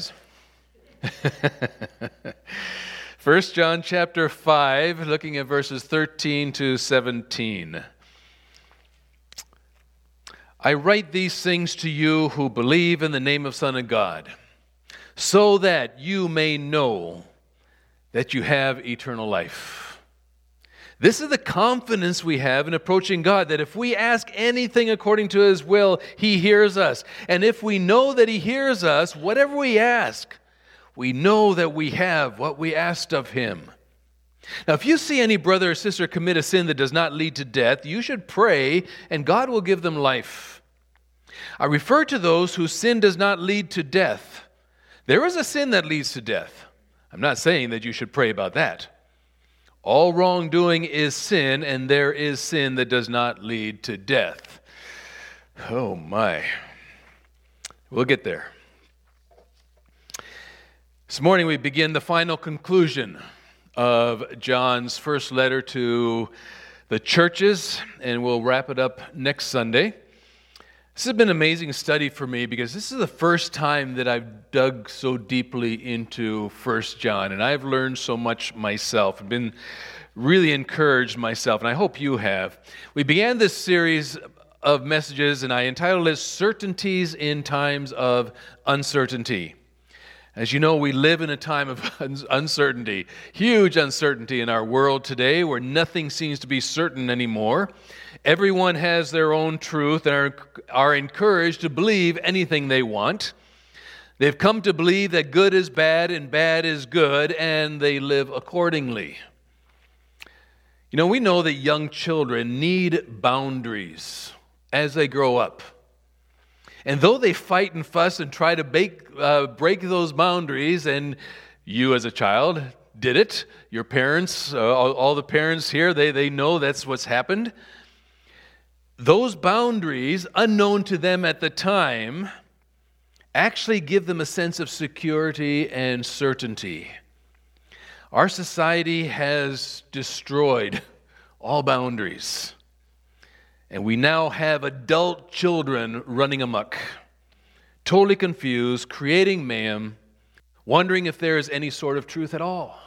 First John chapter 5, looking at verses 13 to 17. I write these things to you who believe in the name of Son of God, so that you may know that you have eternal life. This is the confidence we have in approaching God that if we ask anything according to His will, He hears us. And if we know that He hears us, whatever we ask, we know that we have what we asked of Him. Now, if you see any brother or sister commit a sin that does not lead to death, you should pray, and God will give them life. I refer to those whose sin does not lead to death. There is a sin that leads to death. I'm not saying that you should pray about that. All wrongdoing is sin, and there is sin that does not lead to death. Oh my. We'll get there. This morning we begin the final conclusion of John's first letter to the churches, and we'll wrap it up next Sunday. This has been an amazing study for me because this is the first time that I've dug so deeply into First John, and I've learned so much myself. I've been really encouraged myself, and I hope you have. We began this series of messages, and I entitled it Certainties in Times of Uncertainty. As you know, we live in a time of uncertainty, huge uncertainty in our world today where nothing seems to be certain anymore. Everyone has their own truth and are, are encouraged to believe anything they want. They've come to believe that good is bad and bad is good, and they live accordingly. You know, we know that young children need boundaries as they grow up. And though they fight and fuss and try to uh, break those boundaries, and you as a child did it, your parents, uh, all, all the parents here, they, they know that's what's happened those boundaries, unknown to them at the time, actually give them a sense of security and certainty. Our society has destroyed all boundaries. And we now have adult children running amok, totally confused, creating mayhem, wondering if there is any sort of truth at all.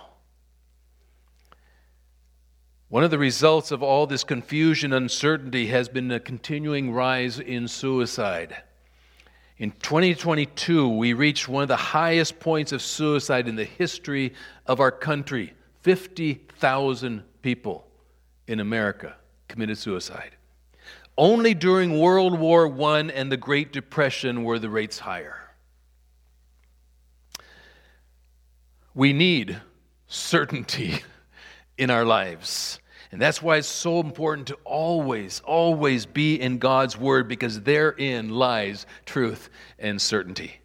One of the results of all this confusion, and uncertainty, has been a continuing rise in suicide. In 2022, we reached one of the highest points of suicide in the history of our country 50,000 people in America committed suicide. Only during World War I and the Great Depression were the rates higher. We need certainty in our lives. And that's why it's so important to always, always be in God's Word because therein lies truth and certainty.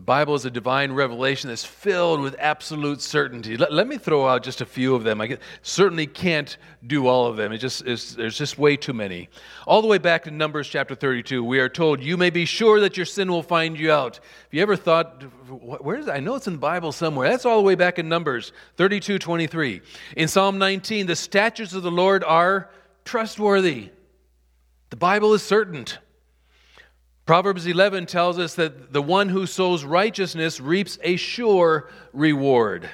The Bible is a divine revelation that's filled with absolute certainty. Let, let me throw out just a few of them. I certainly can't do all of them. It just, there's just way too many. All the way back to Numbers chapter 32, we are told, You may be sure that your sin will find you out. Have you ever thought, where is it? I know it's in the Bible somewhere. That's all the way back in Numbers 32 23. In Psalm 19, the statutes of the Lord are trustworthy. The Bible is certain. Proverbs 11 tells us that the one who sows righteousness reaps a sure reward.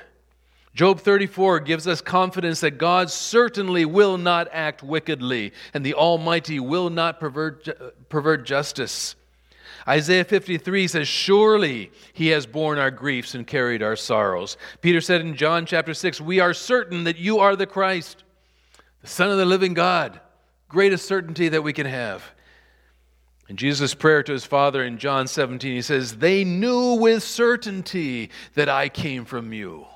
Job 34 gives us confidence that God certainly will not act wickedly and the Almighty will not pervert, pervert justice. Isaiah 53 says, Surely he has borne our griefs and carried our sorrows. Peter said in John chapter 6, We are certain that you are the Christ, the Son of the living God. Greatest certainty that we can have. In Jesus' prayer to his Father in John 17, he says, They knew with certainty that I came from you.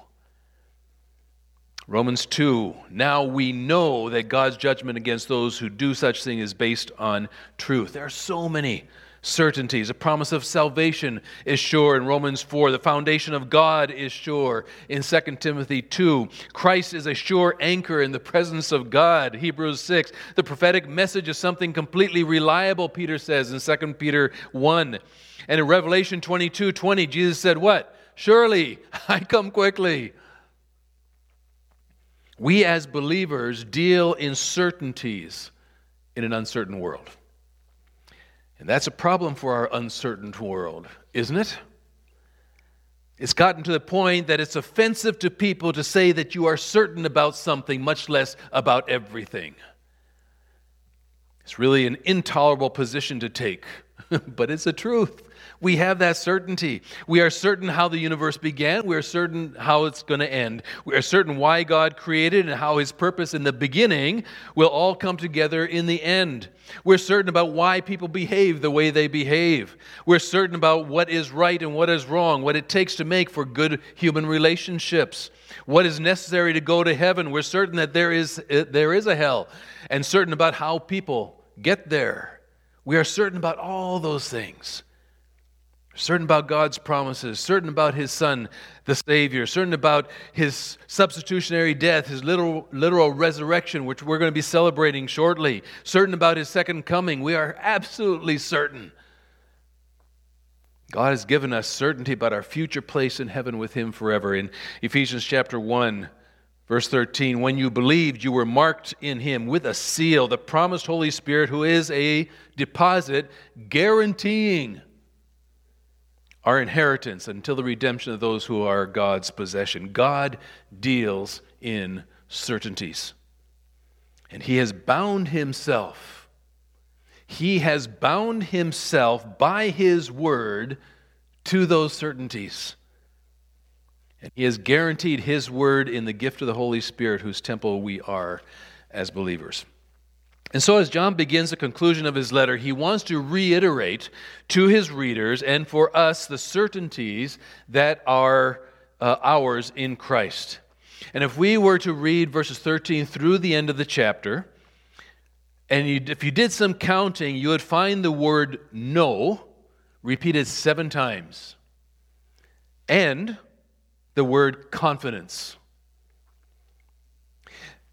Romans 2, now we know that God's judgment against those who do such things is based on truth. There are so many certainties. A promise of salvation is sure in Romans 4. The foundation of God is sure in 2 Timothy 2. Christ is a sure anchor in the presence of God. Hebrews 6. The prophetic message is something completely reliable, Peter says in 2 Peter 1. And in Revelation 22 20, Jesus said, What? Surely I come quickly. We as believers deal in certainties in an uncertain world. And that's a problem for our uncertain world, isn't it? It's gotten to the point that it's offensive to people to say that you are certain about something, much less about everything. It's really an intolerable position to take, but it's the truth. We have that certainty. We are certain how the universe began. We are certain how it's going to end. We are certain why God created and how his purpose in the beginning will all come together in the end. We're certain about why people behave the way they behave. We're certain about what is right and what is wrong, what it takes to make for good human relationships, what is necessary to go to heaven. We're certain that there is, eh, there is a hell, and certain about how people get there. We are certain about all those things certain about God's promises, certain about His Son, the Savior, certain about His substitutionary death, His literal, literal resurrection, which we're going to be celebrating shortly, certain about His second coming. We are absolutely certain. God has given us certainty about our future place in heaven with Him forever. In Ephesians chapter 1, verse 13, when you believed, you were marked in Him with a seal, the promised Holy Spirit, who is a deposit guaranteeing our inheritance until the redemption of those who are God's possession. God deals in certainties. And He has bound Himself. He has bound Himself by His word to those certainties. And He has guaranteed His word in the gift of the Holy Spirit, whose temple we are as believers. And so, as John begins the conclusion of his letter, he wants to reiterate to his readers and for us the certainties that are uh, ours in Christ. And if we were to read verses 13 through the end of the chapter, and you, if you did some counting, you would find the word know repeated seven times, and the word confidence.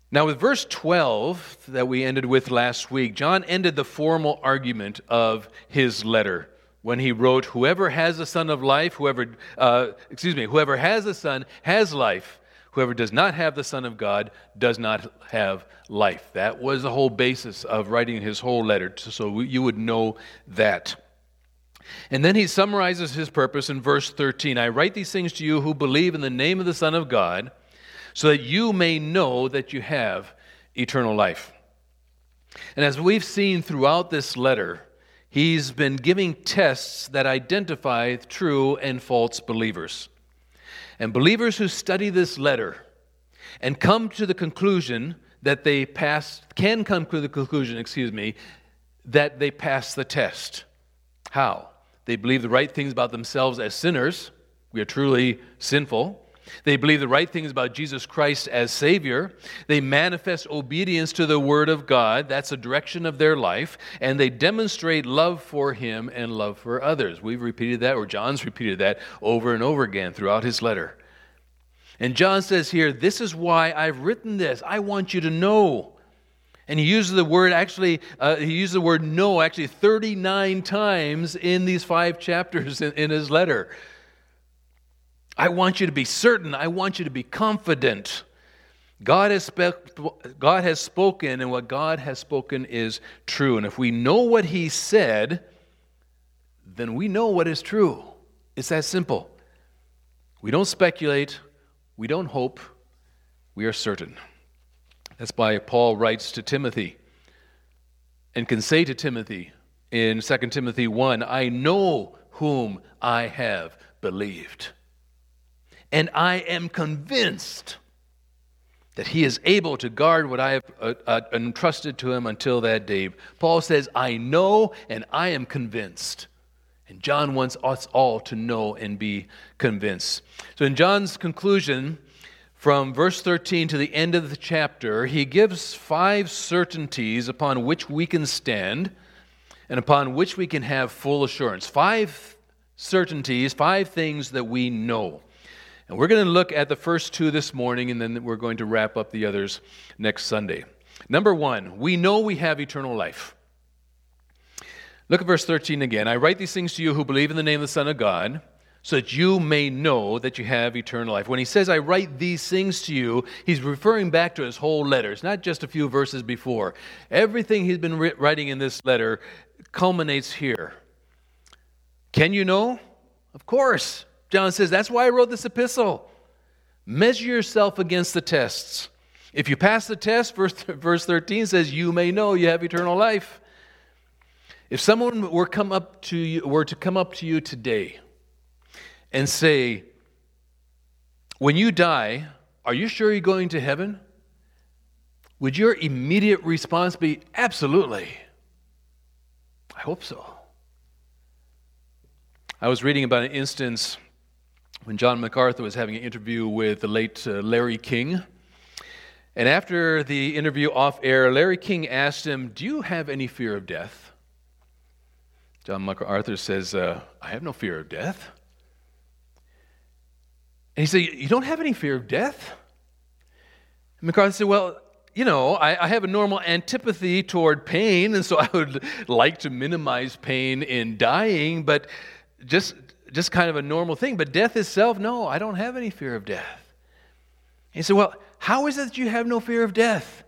Now, with verse 12 that we ended with last week, John ended the formal argument of his letter when he wrote, Whoever has a son of life, whoever, uh, excuse me, whoever has a son has life. Whoever does not have the Son of God does not have life. That was the whole basis of writing his whole letter, so you would know that. And then he summarizes his purpose in verse 13 I write these things to you who believe in the name of the Son of God so that you may know that you have eternal life. And as we've seen throughout this letter, he's been giving tests that identify true and false believers. And believers who study this letter and come to the conclusion that they pass, can come to the conclusion, excuse me, that they pass the test. How? They believe the right things about themselves as sinners. We are truly sinful. They believe the right things about Jesus Christ as Savior. They manifest obedience to the Word of God. That's the direction of their life. And they demonstrate love for Him and love for others. We've repeated that, or John's repeated that over and over again throughout his letter. And John says here, This is why I've written this. I want you to know. And he uses the word actually, uh, he uses the word know actually 39 times in these five chapters in, in his letter. I want you to be certain. I want you to be confident. God has, spe- God has spoken, and what God has spoken is true. And if we know what He said, then we know what is true. It's that simple. We don't speculate, we don't hope, we are certain. That's why Paul writes to Timothy and can say to Timothy in 2 Timothy 1 I know whom I have believed and I am convinced that he is able to guard what I have uh, uh, entrusted to him until that day. Paul says, I know and I am convinced. And John wants us all to know and be convinced. So, in John's conclusion, from verse 13 to the end of the chapter, he gives five certainties upon which we can stand and upon which we can have full assurance. Five certainties, five things that we know. And we're going to look at the first two this morning, and then we're going to wrap up the others next Sunday. Number one, we know we have eternal life. Look at verse 13 again. I write these things to you who believe in the name of the Son of God, so that you may know that you have eternal life. When he says, I write these things to you, he's referring back to his whole letter. It's not just a few verses before. Everything he's been writing in this letter culminates here. Can you know? Of course. John says, That's why I wrote this epistle. Measure yourself against the tests. If you pass the test, verse, verse 13 says, You may know you have eternal life. If someone were, come up to you, were to come up to you today and say, When you die, are you sure you're going to heaven? Would your immediate response be, Absolutely? I hope so. I was reading about an instance when John MacArthur was having an interview with the late uh, Larry King. And after the interview off air, Larry King asked him, Do you have any fear of death? John MacArthur says, uh, I have no fear of death. And he said, You don't have any fear of death? And MacArthur said, Well, you know, I, I, have a normal antipathy toward pain, and so I would like to minimize pain in dying, but just, just kind of a normal thing. But death itself, no, I don't have any fear of death. He said, Well, how is it that you have no fear of death?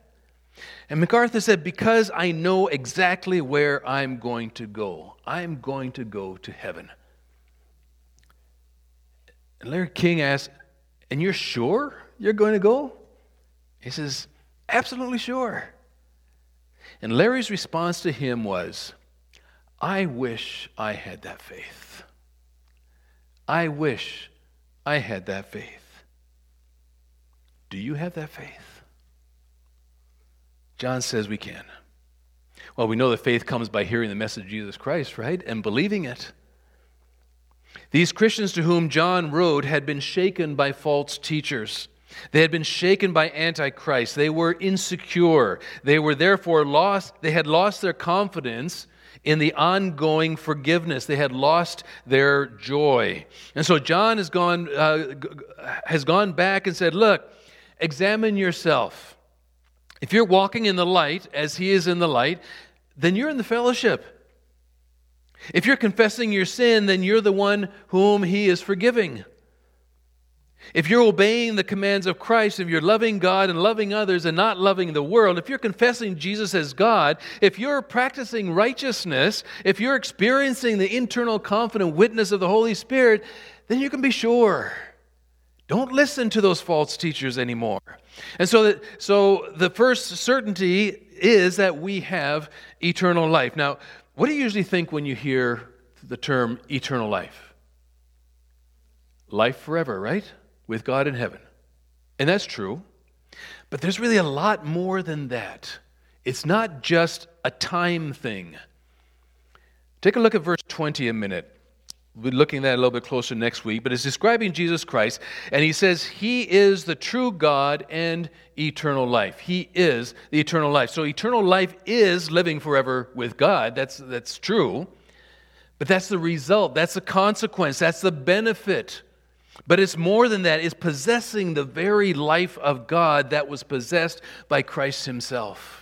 And MacArthur said, Because I know exactly where I'm going to go. I'm going to go to heaven. And Larry King asked, And you're sure you're going to go? He says, Absolutely sure. And Larry's response to him was, I wish I had that faith. I wish I had that faith. Do you have that faith? John says we can. Well, we know that faith comes by hearing the message of Jesus Christ, right? And believing it. These Christians to whom John wrote had been shaken by false teachers. They had been shaken by Antichrist. They were insecure. They were therefore lost. They had lost their confidence in the ongoing forgiveness. They had lost their joy. And so John has gone, uh, has gone back and said, Look, examine yourself. If you're walking in the light as he is in the light, then you're in the fellowship. If you're confessing your sin, then you're the one whom he is forgiving. If you're obeying the commands of Christ, if you're loving God and loving others and not loving the world, if you're confessing Jesus as God, if you're practicing righteousness, if you're experiencing the internal confident witness of the Holy Spirit, then you can be sure. Don't listen to those false teachers anymore. And so, that, so the first certainty is that we have eternal life. Now, what do you usually think when you hear the term eternal life? Life forever, right? With God in heaven. And that's true. But there's really a lot more than that. It's not just a time thing. Take a look at verse 20 a minute. We'll be looking at that a little bit closer next week, but it's describing Jesus Christ, and he says he is the true God and eternal life. He is the eternal life. So eternal life is living forever with God. That's, that's true. But that's the result, that's the consequence, that's the benefit but it's more than that, it's possessing the very life of God that was possessed by Christ Himself.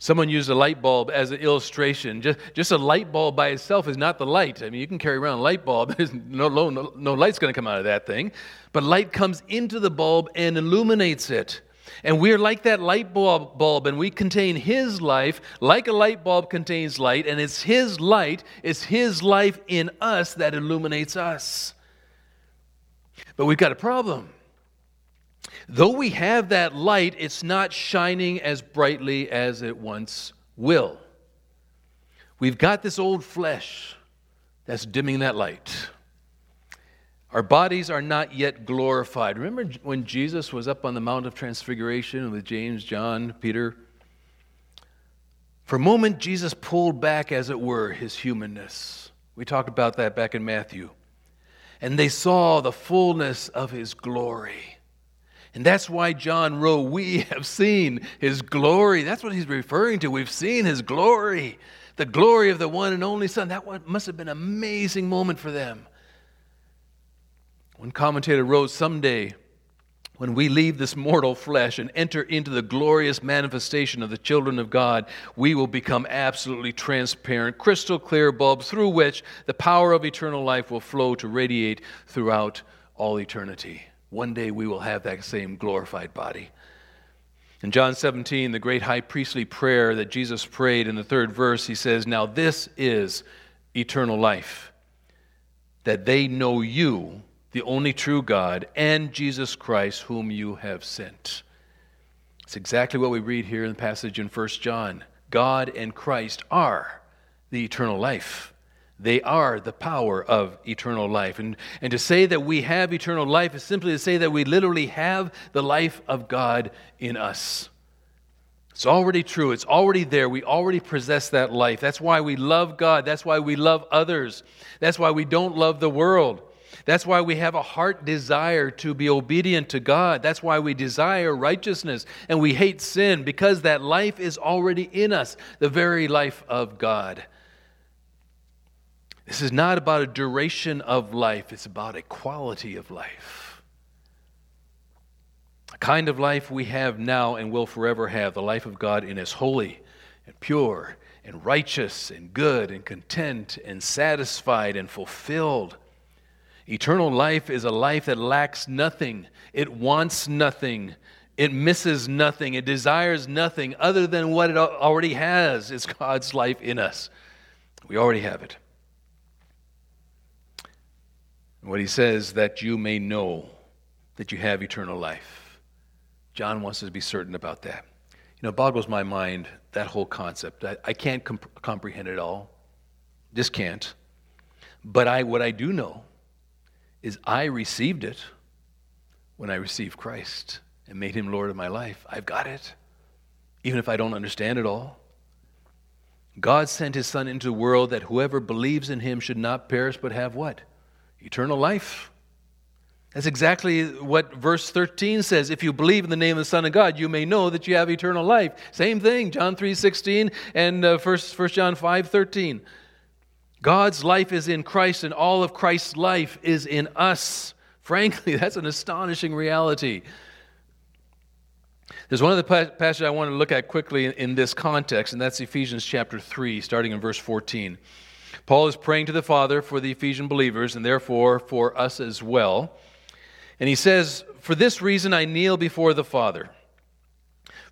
Someone used a light bulb as an illustration. Just, just a light bulb by itself is not the light. I mean, you can carry around a light bulb, there's no, no, no light's going to come out of that thing. But light comes into the bulb and illuminates it. And we're like that light bulb, bulb, and we contain His life, like a light bulb contains light, and it's His light, it's His life in us that illuminates us. But we've got a problem. Though we have that light, it's not shining as brightly as it once will. We've got this old flesh that's dimming that light. Our bodies are not yet glorified. Remember when Jesus was up on the Mount of Transfiguration with James, John, Peter? For a moment, Jesus pulled back, as it were, his humanness. We talked about that back in Matthew and they saw the fullness of his glory. And that's why John wrote, We have seen his glory. That's what he's referring to. We've seen his glory, the glory of the one and only Son. That must have been an amazing moment for them. One commentator wrote, Someday, when we leave this mortal flesh and enter into the glorious manifestation of the children of God, we will become absolutely transparent, crystal clear bulbs through which the power of eternal life will flow to radiate throughout all eternity. One day we will have that same glorified body. In John 17, the great high priestly prayer that Jesus prayed in the third verse, he says, Now this is eternal life that they know you, the only true God, and Jesus Christ, whom you have sent. It's exactly what we read here in the passage in 1 John. God and Christ are the eternal life. They are the power of eternal life. And, and to say that we have eternal life is simply to say that we literally have the life of God in us. It's already true. It's already there. We already possess that life. That's why we love God. That's why we love others. That's why we don't love the world. That's why we have a heart desire to be obedient to God. That's why we desire righteousness and we hate sin because that life is already in us, the very life of God. This is not about a duration of life, it's about a quality of life. A kind of life we have now and will forever have the life of God in us, holy and pure and righteous and good and content and satisfied and fulfilled. Eternal life is a life that lacks nothing, it wants nothing, it misses nothing, it desires nothing other than what it already has. It's God's life in us. We already have it. What he says, that you may know that you have eternal life. John wants us to be certain about that. You know, boggles my mind, that whole concept. I, I can't comp- comprehend it all. Just can't. But I, what I do know is I received it when I received Christ and made him Lord of my life. I've got it, even if I don't understand it all. God sent his Son into the world that whoever believes in him should not perish but have what? eternal life. That's exactly what verse 13 says. If you believe in the name of the Son of God, you may know that you have eternal life. Same thing, John 3 16 and uh, 1, 1 John 5 13. God's life is in Christ, and all of Christ's life is in us. Frankly, that's an astonishing reality. There's one other passage I want to look at quickly in this context, and that's Ephesians chapter 3, starting in verse 14. Paul is praying to the Father for the Ephesian believers and therefore for us as well. And he says, For this reason I kneel before the Father,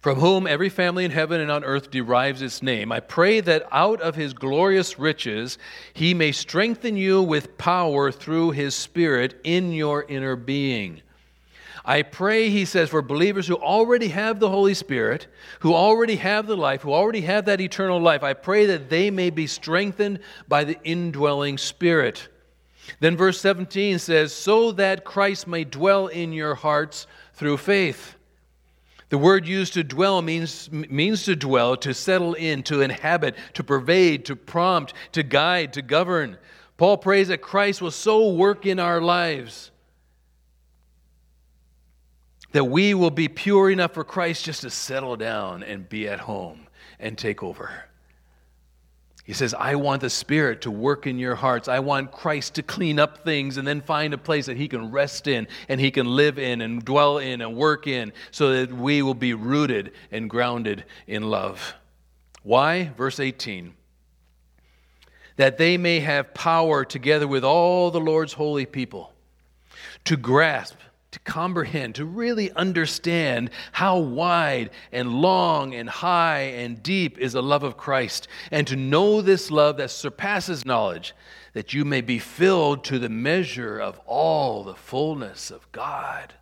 from whom every family in heaven and on earth derives its name. I pray that out of his glorious riches he may strengthen you with power through his Spirit in your inner being I pray, he says, for believers who already have the Holy Spirit, who already have the life, who already have that eternal life. I pray that they may be strengthened by the indwelling Spirit. Then verse 17 says, so that Christ may dwell in your hearts through faith. The word used to dwell means, means to dwell, to settle in, to inhabit, to pervade, to prompt, to guide, to govern. Paul prays that Christ will so work in our lives that we will be pure enough for Christ just to settle down and be at home and take over. He says, I want the Spirit to work in your hearts. I want Christ to clean up things and then find a place that He can rest in and He can live in and dwell in and work in so that we will be rooted and grounded in love. Why? Verse 18 that they may have power together with all the Lord's holy people to grasp to comprehend, to really understand how wide and long and high and deep is the love of Christ, and to know this love that surpasses knowledge, that you may be filled to the measure of all the fullness of God.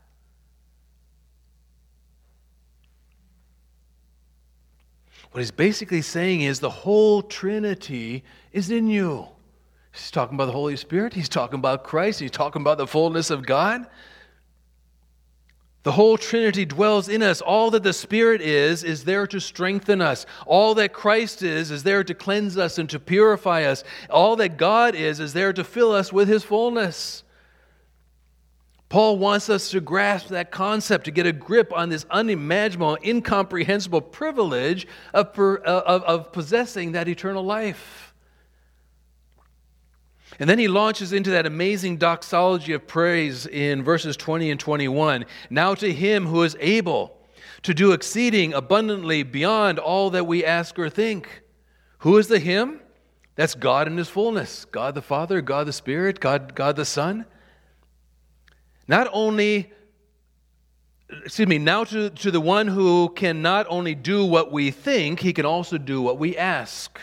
What he's basically saying is the whole Trinity is in you. He's talking about the Holy Spirit, he's talking about Christ, he's talking about the fullness of God. The whole Trinity dwells in us. All that the Spirit is, is there to strengthen us. All that Christ is, is there to cleanse us and to purify us. All that God is, is there to fill us with His fullness. Paul wants us to grasp that concept, to get a grip on this unimaginable, incomprehensible privilege of, of, of possessing that eternal life. And then he launches into that amazing doxology of praise in verses 20 and 21. Now to him who is able to do exceeding abundantly beyond all that we ask or think. Who is the him? That's God in his fullness God the Father, God the Spirit, God, God the Son. Not only, excuse me, now to, to the one who can not only do what we think, he can also do what we ask.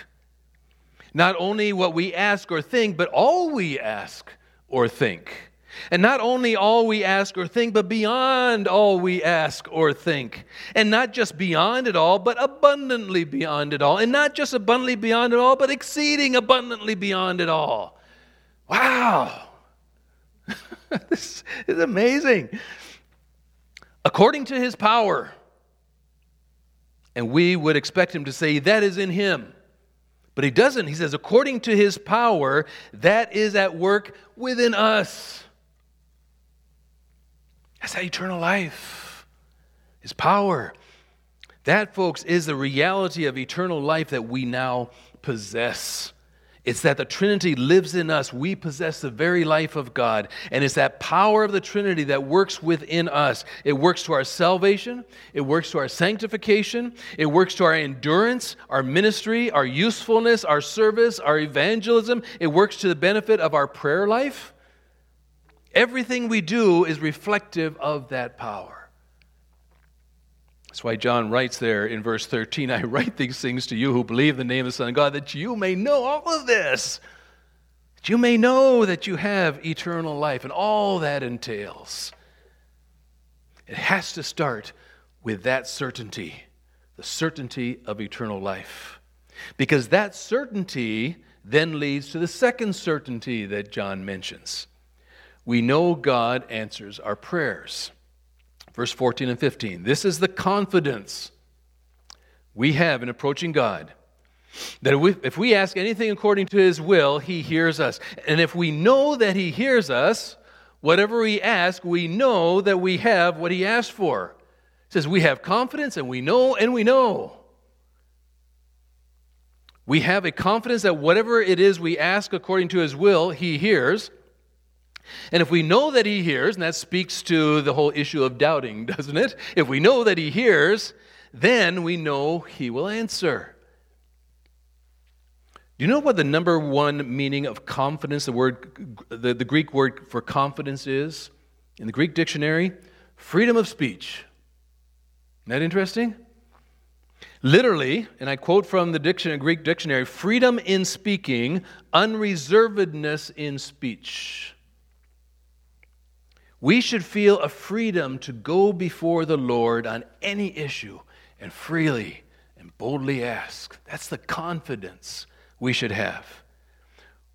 Not only what we ask or think, but all we ask or think. And not only all we ask or think, but beyond all we ask or think. And not just beyond it all, but abundantly beyond it all. And not just abundantly beyond it all, but exceeding abundantly beyond it all. Wow. this is amazing. According to his power. And we would expect him to say, That is in him. But he doesn't. He says, According to his power, that is at work within us. That's that eternal life, His power. That, folks, is the reality of eternal life that we now possess. It's that the Trinity lives in us. We possess the very life of God. And it's that power of the Trinity that works within us. It works to our salvation, it works to our sanctification, it works to our endurance, our ministry, our usefulness, our service, our evangelism. It works to the benefit of our prayer life. Everything we do is reflective of that power. That's why John writes there in verse 13 I write these things to you who believe the name of the Son of God, that you may know all of this. That you may know that you have eternal life and all that entails. It has to start with that certainty, the certainty of eternal life. Because that certainty then leads to the second certainty that John mentions we know God answers our prayers. Verse 14 and 15. This is the confidence we have in approaching God. That if we, if we ask anything according to his will, he hears us. And if we know that he hears us, whatever we ask, we know that we have what he asked for. It says we have confidence and we know and we know. We have a confidence that whatever it is we ask according to his will, he hears. And if we know that he hears, and that speaks to the whole issue of doubting, doesn't it? If we know that he hears, then we know he will answer. Do you know what the number one meaning of confidence, the word the, the Greek word for confidence is? In the Greek dictionary, freedom of speech. Isn't that interesting? Literally, and I quote from the dictionary, Greek dictionary, freedom in speaking, unreservedness in speech. We should feel a freedom to go before the Lord on any issue and freely and boldly ask. That's the confidence we should have.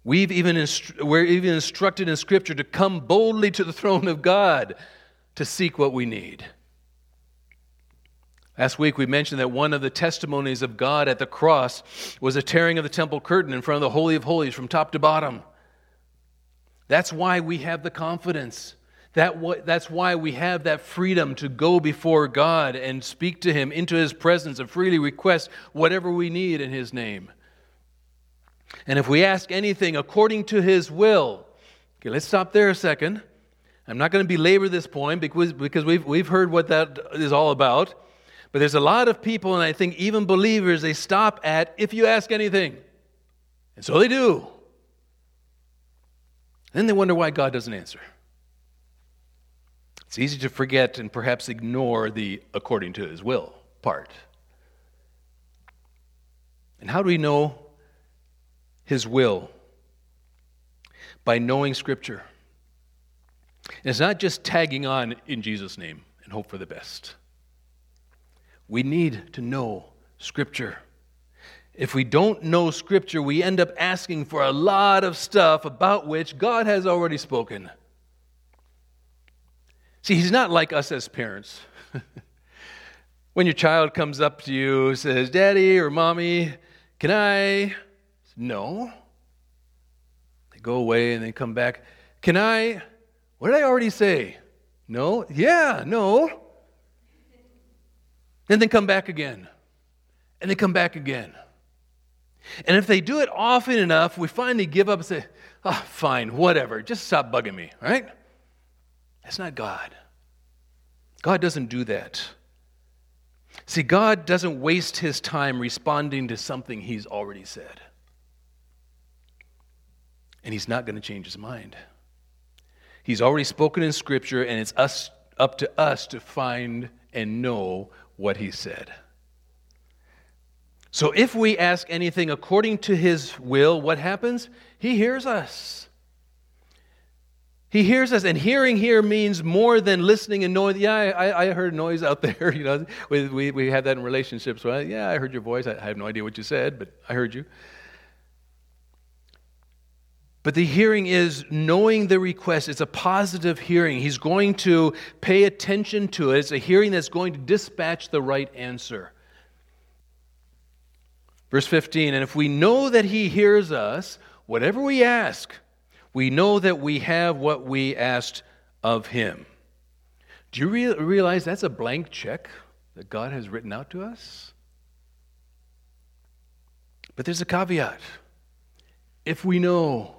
We've even instru- we're even instructed in Scripture to come boldly to the throne of God to seek what we need. Last week we mentioned that one of the testimonies of God at the cross was a tearing of the temple curtain in front of the Holy of Holies from top to bottom. That's why we have the confidence that, that's why we have that freedom to go before God and speak to Him into His presence and freely request whatever we need in His name. And if we ask anything according to His will, okay, let's stop there a second. I'm not going to belabor this point because, because we've, we've heard what that is all about. But there's a lot of people, and I think even believers, they stop at if you ask anything. And so they do. Then they wonder why God doesn't answer. It's easy to forget and perhaps ignore the according to his will part. And how do we know his will? By knowing Scripture. And it's not just tagging on in Jesus' name and hope for the best. We need to know Scripture. If we don't know Scripture, we end up asking for a lot of stuff about which God has already spoken. See, he's not like us as parents. when your child comes up to you says, Daddy or Mommy, can I? No. They go away and they come back. Can I? What did I already say? No? Yeah, no. Then they come back again. And they come back again. And if they do it often enough, we finally give up and say, oh, fine, whatever, just stop bugging me, right? That's not God. God doesn't do that. See, God doesn't waste his time responding to something he's already said. And he's not going to change his mind. He's already spoken in Scripture, and it's us, up to us to find and know what he said. So if we ask anything according to his will, what happens? He hears us. He hears us, and hearing here means more than listening and knowing. Yeah, I, I heard a noise out there. You know, we, we, we have that in relationships. Yeah, I heard your voice. I, I have no idea what you said, but I heard you. But the hearing is knowing the request. It's a positive hearing. He's going to pay attention to it. It's a hearing that's going to dispatch the right answer. Verse 15, and if we know that he hears us, whatever we ask, we know that we have what we asked of him. Do you re- realize that's a blank check that God has written out to us? But there's a caveat. If we know,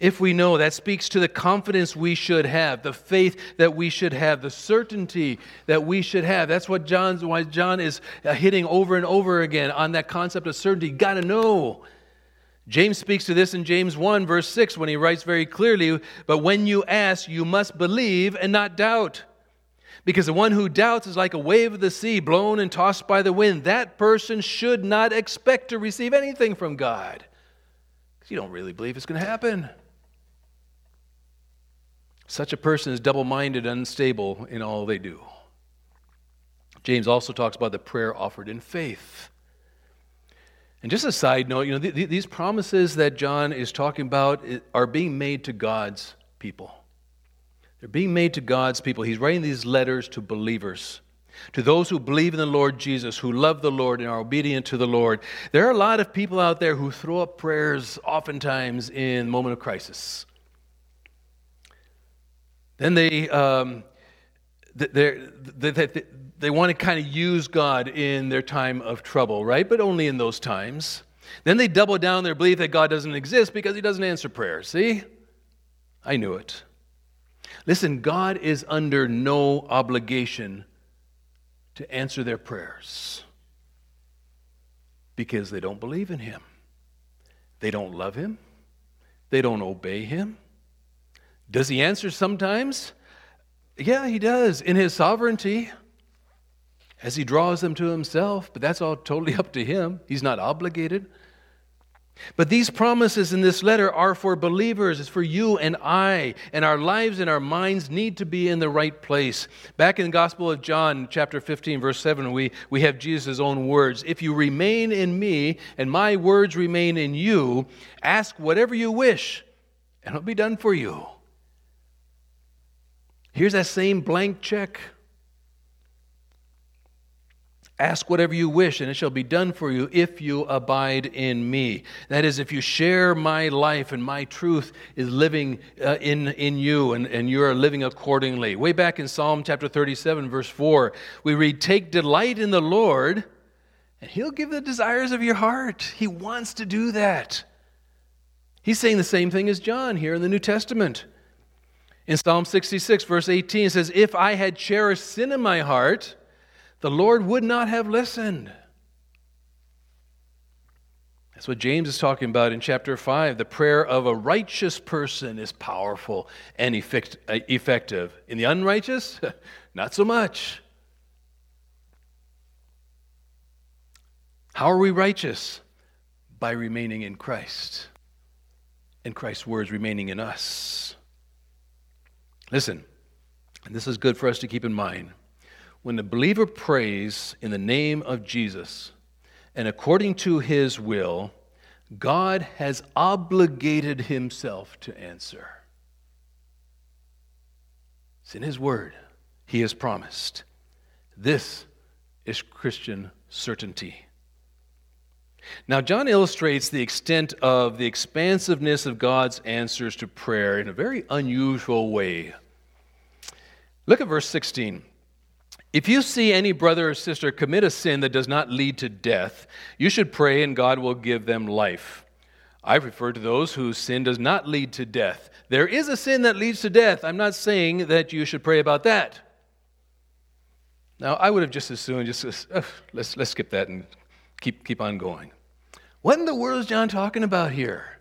if we know, that speaks to the confidence we should have, the faith that we should have, the certainty that we should have. That's what John's why John is hitting over and over again on that concept of certainty. Got to know. James speaks to this in James 1, verse 6, when he writes very clearly, But when you ask, you must believe and not doubt. Because the one who doubts is like a wave of the sea, blown and tossed by the wind. That person should not expect to receive anything from God. Because you don't really believe it's going to happen. Such a person is double minded, unstable in all they do. James also talks about the prayer offered in faith. And just a side note, you know, these promises that John is talking about are being made to God's people. They're being made to God's people. He's writing these letters to believers, to those who believe in the Lord Jesus, who love the Lord and are obedient to the Lord. There are a lot of people out there who throw up prayers oftentimes in moment of crisis. Then they, um, they, they, they want to kind of use God in their time of trouble, right? But only in those times. Then they double down their belief that God doesn't exist because he doesn't answer prayers. See? I knew it. Listen, God is under no obligation to answer their prayers because they don't believe in him. They don't love him. They don't obey him. Does he answer sometimes? Yeah, he does in his sovereignty as he draws them to himself, but that's all totally up to him. He's not obligated. But these promises in this letter are for believers. It's for you and I. And our lives and our minds need to be in the right place. Back in the Gospel of John, chapter 15, verse 7, we, we have Jesus' own words If you remain in me and my words remain in you, ask whatever you wish, and it'll be done for you. Here's that same blank check. Ask whatever you wish, and it shall be done for you if you abide in me. That is, if you share my life and my truth is living uh, in, in you and, and you are living accordingly. Way back in Psalm chapter 37, verse 4, we read, Take delight in the Lord, and he'll give the desires of your heart. He wants to do that. He's saying the same thing as John here in the New Testament. In Psalm 66, verse 18, it says, If I had cherished sin in my heart, the Lord would not have listened. That's what James is talking about in chapter 5. The prayer of a righteous person is powerful and effect- uh, effective. In the unrighteous, not so much. How are we righteous? By remaining in Christ and Christ's words remaining in us. Listen, and this is good for us to keep in mind. When the believer prays in the name of Jesus and according to his will, God has obligated himself to answer. It's in his word. He has promised. This is Christian certainty. Now, John illustrates the extent of the expansiveness of God's answers to prayer in a very unusual way. Look at verse 16. If you see any brother or sister commit a sin that does not lead to death, you should pray and God will give them life. I refer to those whose sin does not lead to death. There is a sin that leads to death. I'm not saying that you should pray about that. Now, I would have just as soon just uh, let's let's skip that and keep keep on going. What in the world is John talking about here?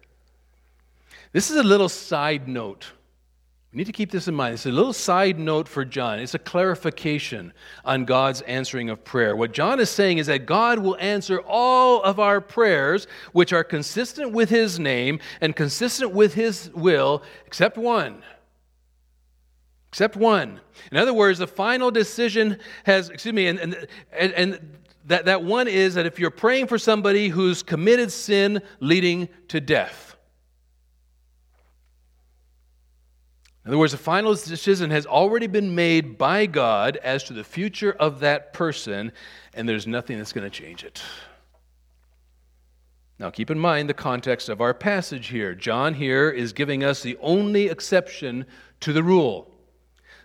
This is a little side note. We need to keep this in mind. It's a little side note for John. It's a clarification on God's answering of prayer. What John is saying is that God will answer all of our prayers, which are consistent with his name and consistent with his will, except one. Except one. In other words, the final decision has, excuse me, and, and, and, and that, that one is that if you're praying for somebody who's committed sin leading to death, In other words, the final decision has already been made by God as to the future of that person, and there's nothing that's going to change it. Now, keep in mind the context of our passage here. John here is giving us the only exception to the rule.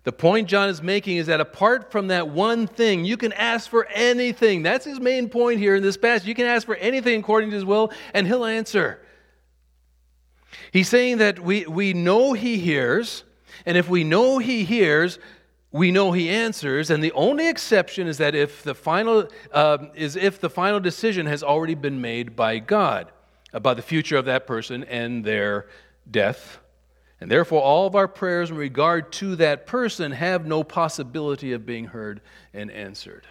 The point John is making is that apart from that one thing, you can ask for anything. That's his main point here in this passage. You can ask for anything according to his will, and he'll answer. He's saying that we, we know he hears, and if we know he hears, we know he answers. And the only exception is that if the final uh, is if the final decision has already been made by God about the future of that person and their death. And therefore, all of our prayers in regard to that person have no possibility of being heard and answered.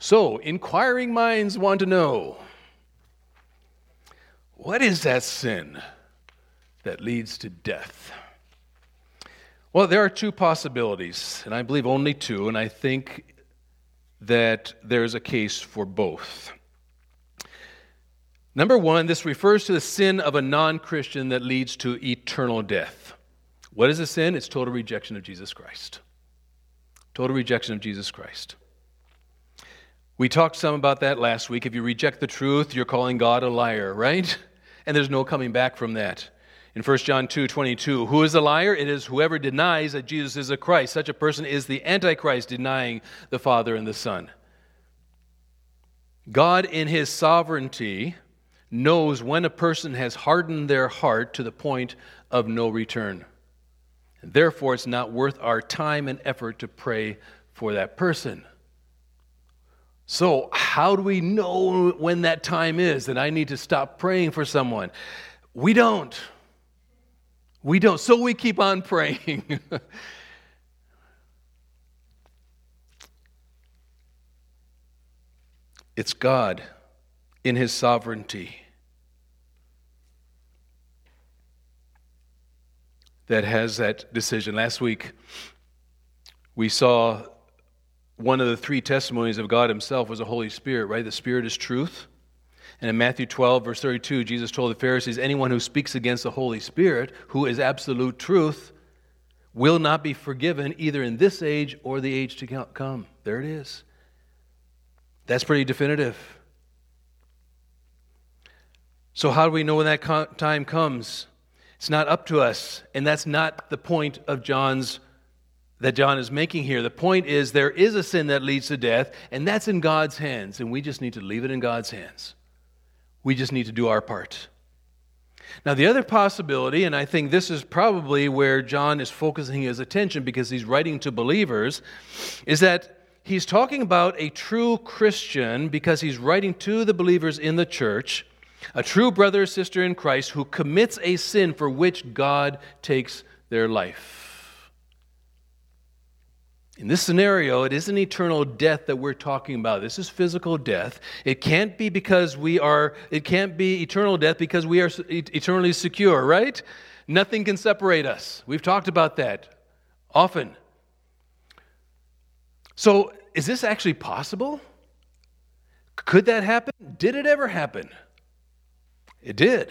So, inquiring minds want to know what is that sin that leads to death? Well, there are two possibilities, and I believe only two, and I think that there's a case for both. Number one, this refers to the sin of a non Christian that leads to eternal death. What is a sin? It's total rejection of Jesus Christ. Total rejection of Jesus Christ. We talked some about that last week. If you reject the truth, you're calling God a liar, right? And there's no coming back from that. In 1 John 2 22, who is a liar? It is whoever denies that Jesus is a Christ. Such a person is the Antichrist, denying the Father and the Son. God, in his sovereignty, knows when a person has hardened their heart to the point of no return. Therefore, it's not worth our time and effort to pray for that person. So, how do we know when that time is that I need to stop praying for someone? We don't. We don't. So we keep on praying. it's God in His sovereignty that has that decision. Last week, we saw one of the three testimonies of God Himself was the Holy Spirit, right? The Spirit is truth. And in Matthew 12, verse 32, Jesus told the Pharisees anyone who speaks against the Holy Spirit, who is absolute truth, will not be forgiven either in this age or the age to come. There it is. That's pretty definitive. So, how do we know when that time comes? It's not up to us, and that's not the point of John's that John is making here. The point is there is a sin that leads to death, and that's in God's hands, and we just need to leave it in God's hands. We just need to do our part. Now, the other possibility, and I think this is probably where John is focusing his attention because he's writing to believers, is that he's talking about a true Christian because he's writing to the believers in the church, a true brother or sister in Christ who commits a sin for which God takes their life. In this scenario, it isn't eternal death that we're talking about. This is physical death. It can't be because we are, it can't be eternal death because we are eternally secure, right? Nothing can separate us. We've talked about that often. So, is this actually possible? Could that happen? Did it ever happen? It did.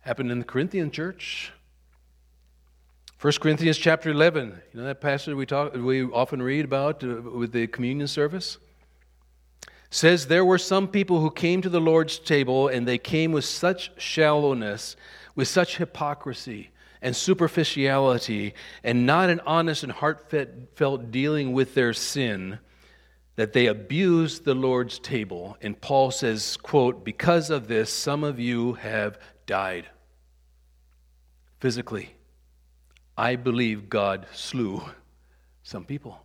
Happened in the Corinthian church. 1 Corinthians chapter 11, you know that passage we, talk, we often read about uh, with the communion service? Says there were some people who came to the Lord's table and they came with such shallowness, with such hypocrisy and superficiality, and not an honest and heartfelt dealing with their sin that they abused the Lord's table. And Paul says, quote, because of this, some of you have died physically I believe God slew some people.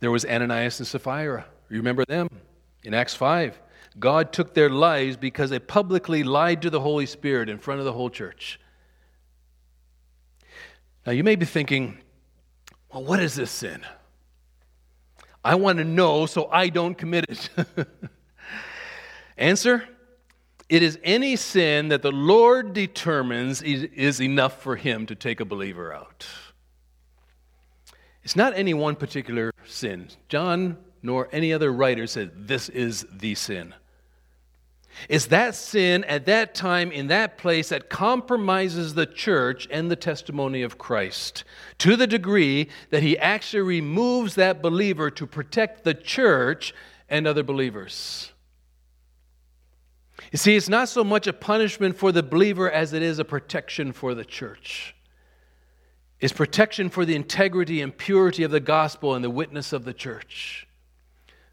There was Ananias and Sapphira. You remember them in Acts 5. God took their lives because they publicly lied to the Holy Spirit in front of the whole church. Now, you may be thinking, well, what is this sin? I want to know so I don't commit it. Answer It is any sin that the Lord determines is enough for him to take a believer out. It's not any one particular sin. John nor any other writer said this is the sin. It's that sin at that time in that place that compromises the church and the testimony of Christ to the degree that he actually removes that believer to protect the church and other believers. You see, it's not so much a punishment for the believer as it is a protection for the church. It's protection for the integrity and purity of the gospel and the witness of the church.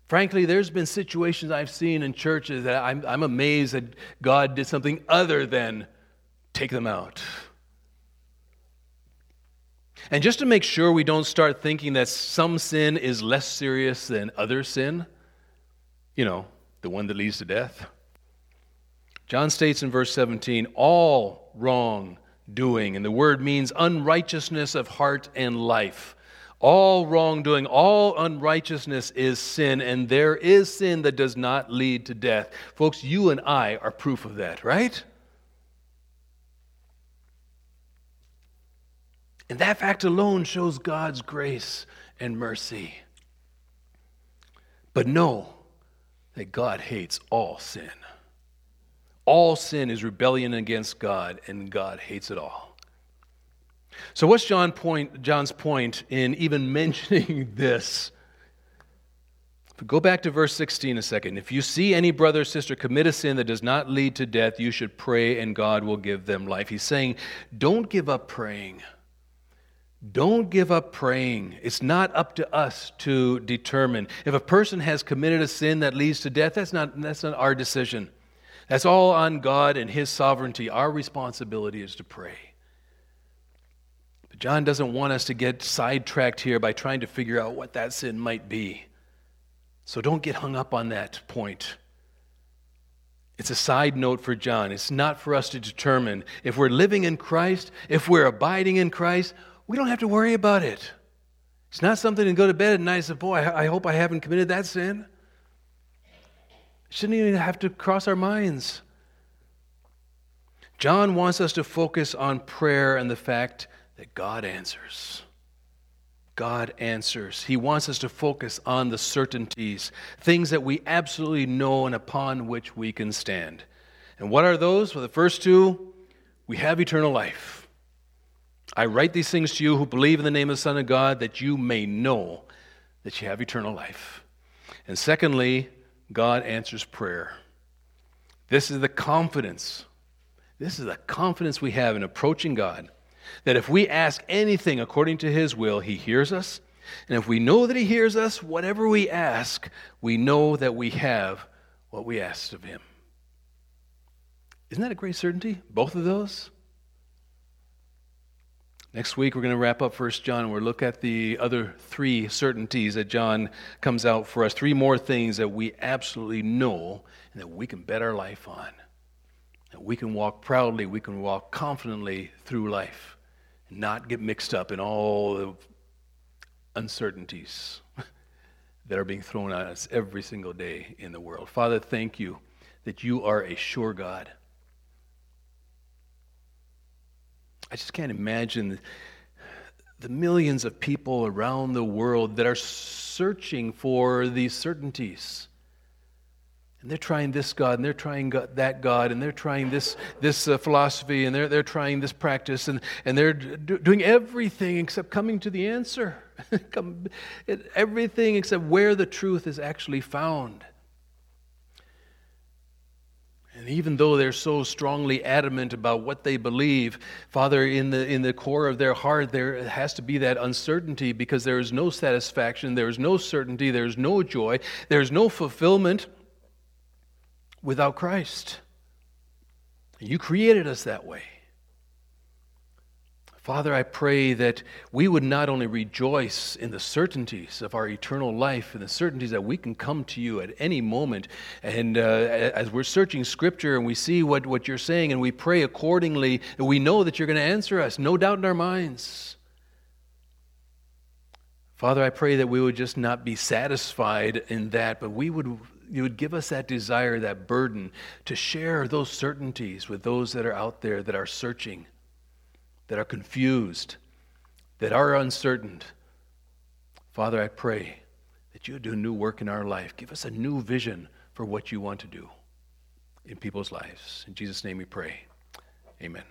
Frankly, there's been situations I've seen in churches that I'm, I'm amazed that God did something other than take them out. And just to make sure we don't start thinking that some sin is less serious than other sin, you know, the one that leads to death. John states in verse 17, all wrong doing, and the word means unrighteousness of heart and life. All wrongdoing, all unrighteousness is sin, and there is sin that does not lead to death. Folks, you and I are proof of that, right? And that fact alone shows God's grace and mercy. But know that God hates all sin. All sin is rebellion against God, and God hates it all. So, what's John point, John's point in even mentioning this? Go back to verse 16 a second, if you see any brother or sister commit a sin that does not lead to death, you should pray and God will give them life. He's saying, don't give up praying. Don't give up praying. It's not up to us to determine. If a person has committed a sin that leads to death, that's not, that's not our decision. That's all on God and His sovereignty. Our responsibility is to pray. But John doesn't want us to get sidetracked here by trying to figure out what that sin might be. So don't get hung up on that point. It's a side note for John. It's not for us to determine. If we're living in Christ, if we're abiding in Christ, we don't have to worry about it. It's not something to go to bed at night and say, Boy, I hope I haven't committed that sin. Shouldn't even have to cross our minds. John wants us to focus on prayer and the fact that God answers. God answers. He wants us to focus on the certainties, things that we absolutely know and upon which we can stand. And what are those? Well, the first two, we have eternal life. I write these things to you who believe in the name of the Son of God that you may know that you have eternal life. And secondly, God answers prayer. This is the confidence. This is the confidence we have in approaching God that if we ask anything according to his will, he hears us. And if we know that he hears us, whatever we ask, we know that we have what we asked of him. Isn't that a great certainty? Both of those? Next week, we're going to wrap up First John and we'll look at the other three certainties that John comes out for us. Three more things that we absolutely know and that we can bet our life on. That we can walk proudly, we can walk confidently through life and not get mixed up in all the uncertainties that are being thrown at us every single day in the world. Father, thank you that you are a sure God. I just can't imagine the millions of people around the world that are searching for these certainties. And they're trying this God, and they're trying God, that God, and they're trying this, this uh, philosophy, and they're, they're trying this practice, and, and they're do, doing everything except coming to the answer. come everything except where the truth is actually found. And even though they're so strongly adamant about what they believe, Father, in the, in the core of their heart, there has to be that uncertainty because there is no satisfaction, there is no certainty, there is no joy, there is no fulfillment without Christ. You created us that way. Father, I pray that we would not only rejoice in the certainties of our eternal life and the certainties that we can come to you at any moment. And uh, as we're searching Scripture and we see what, what you're saying and we pray accordingly, we know that you're going to answer us, no doubt in our minds. Father, I pray that we would just not be satisfied in that, but we would you would give us that desire, that burden to share those certainties with those that are out there that are searching, that are confused, that are uncertain. Father, I pray that you do new work in our life. Give us a new vision for what you want to do in people's lives. In Jesus' name we pray. Amen.